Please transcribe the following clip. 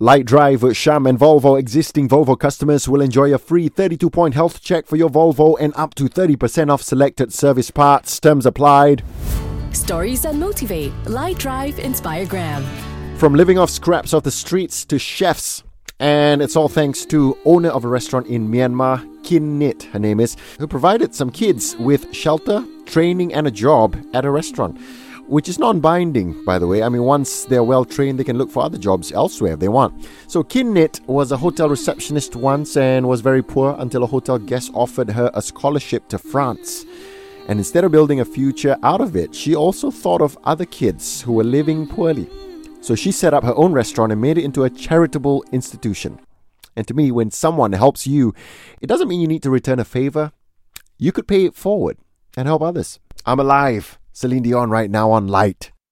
Lite Drive, Sham and Volvo existing Volvo customers will enjoy a free 32 point health check for your Volvo and up to 30% off selected service parts. Terms applied. Stories that motivate. Lite Drive Inspiregram. From living off scraps of the streets to chefs. And it's all thanks to owner of a restaurant in Myanmar, Kin Nit, her name is, who provided some kids with shelter, training, and a job at a restaurant which is non-binding, by the way. I mean, once they're well trained, they can look for other jobs elsewhere if they want. So Kinnit was a hotel receptionist once and was very poor until a hotel guest offered her a scholarship to France. And instead of building a future out of it, she also thought of other kids who were living poorly. So she set up her own restaurant and made it into a charitable institution. And to me, when someone helps you, it doesn't mean you need to return a favor. You could pay it forward and help others. I'm alive. Celine Dion right now on Lite.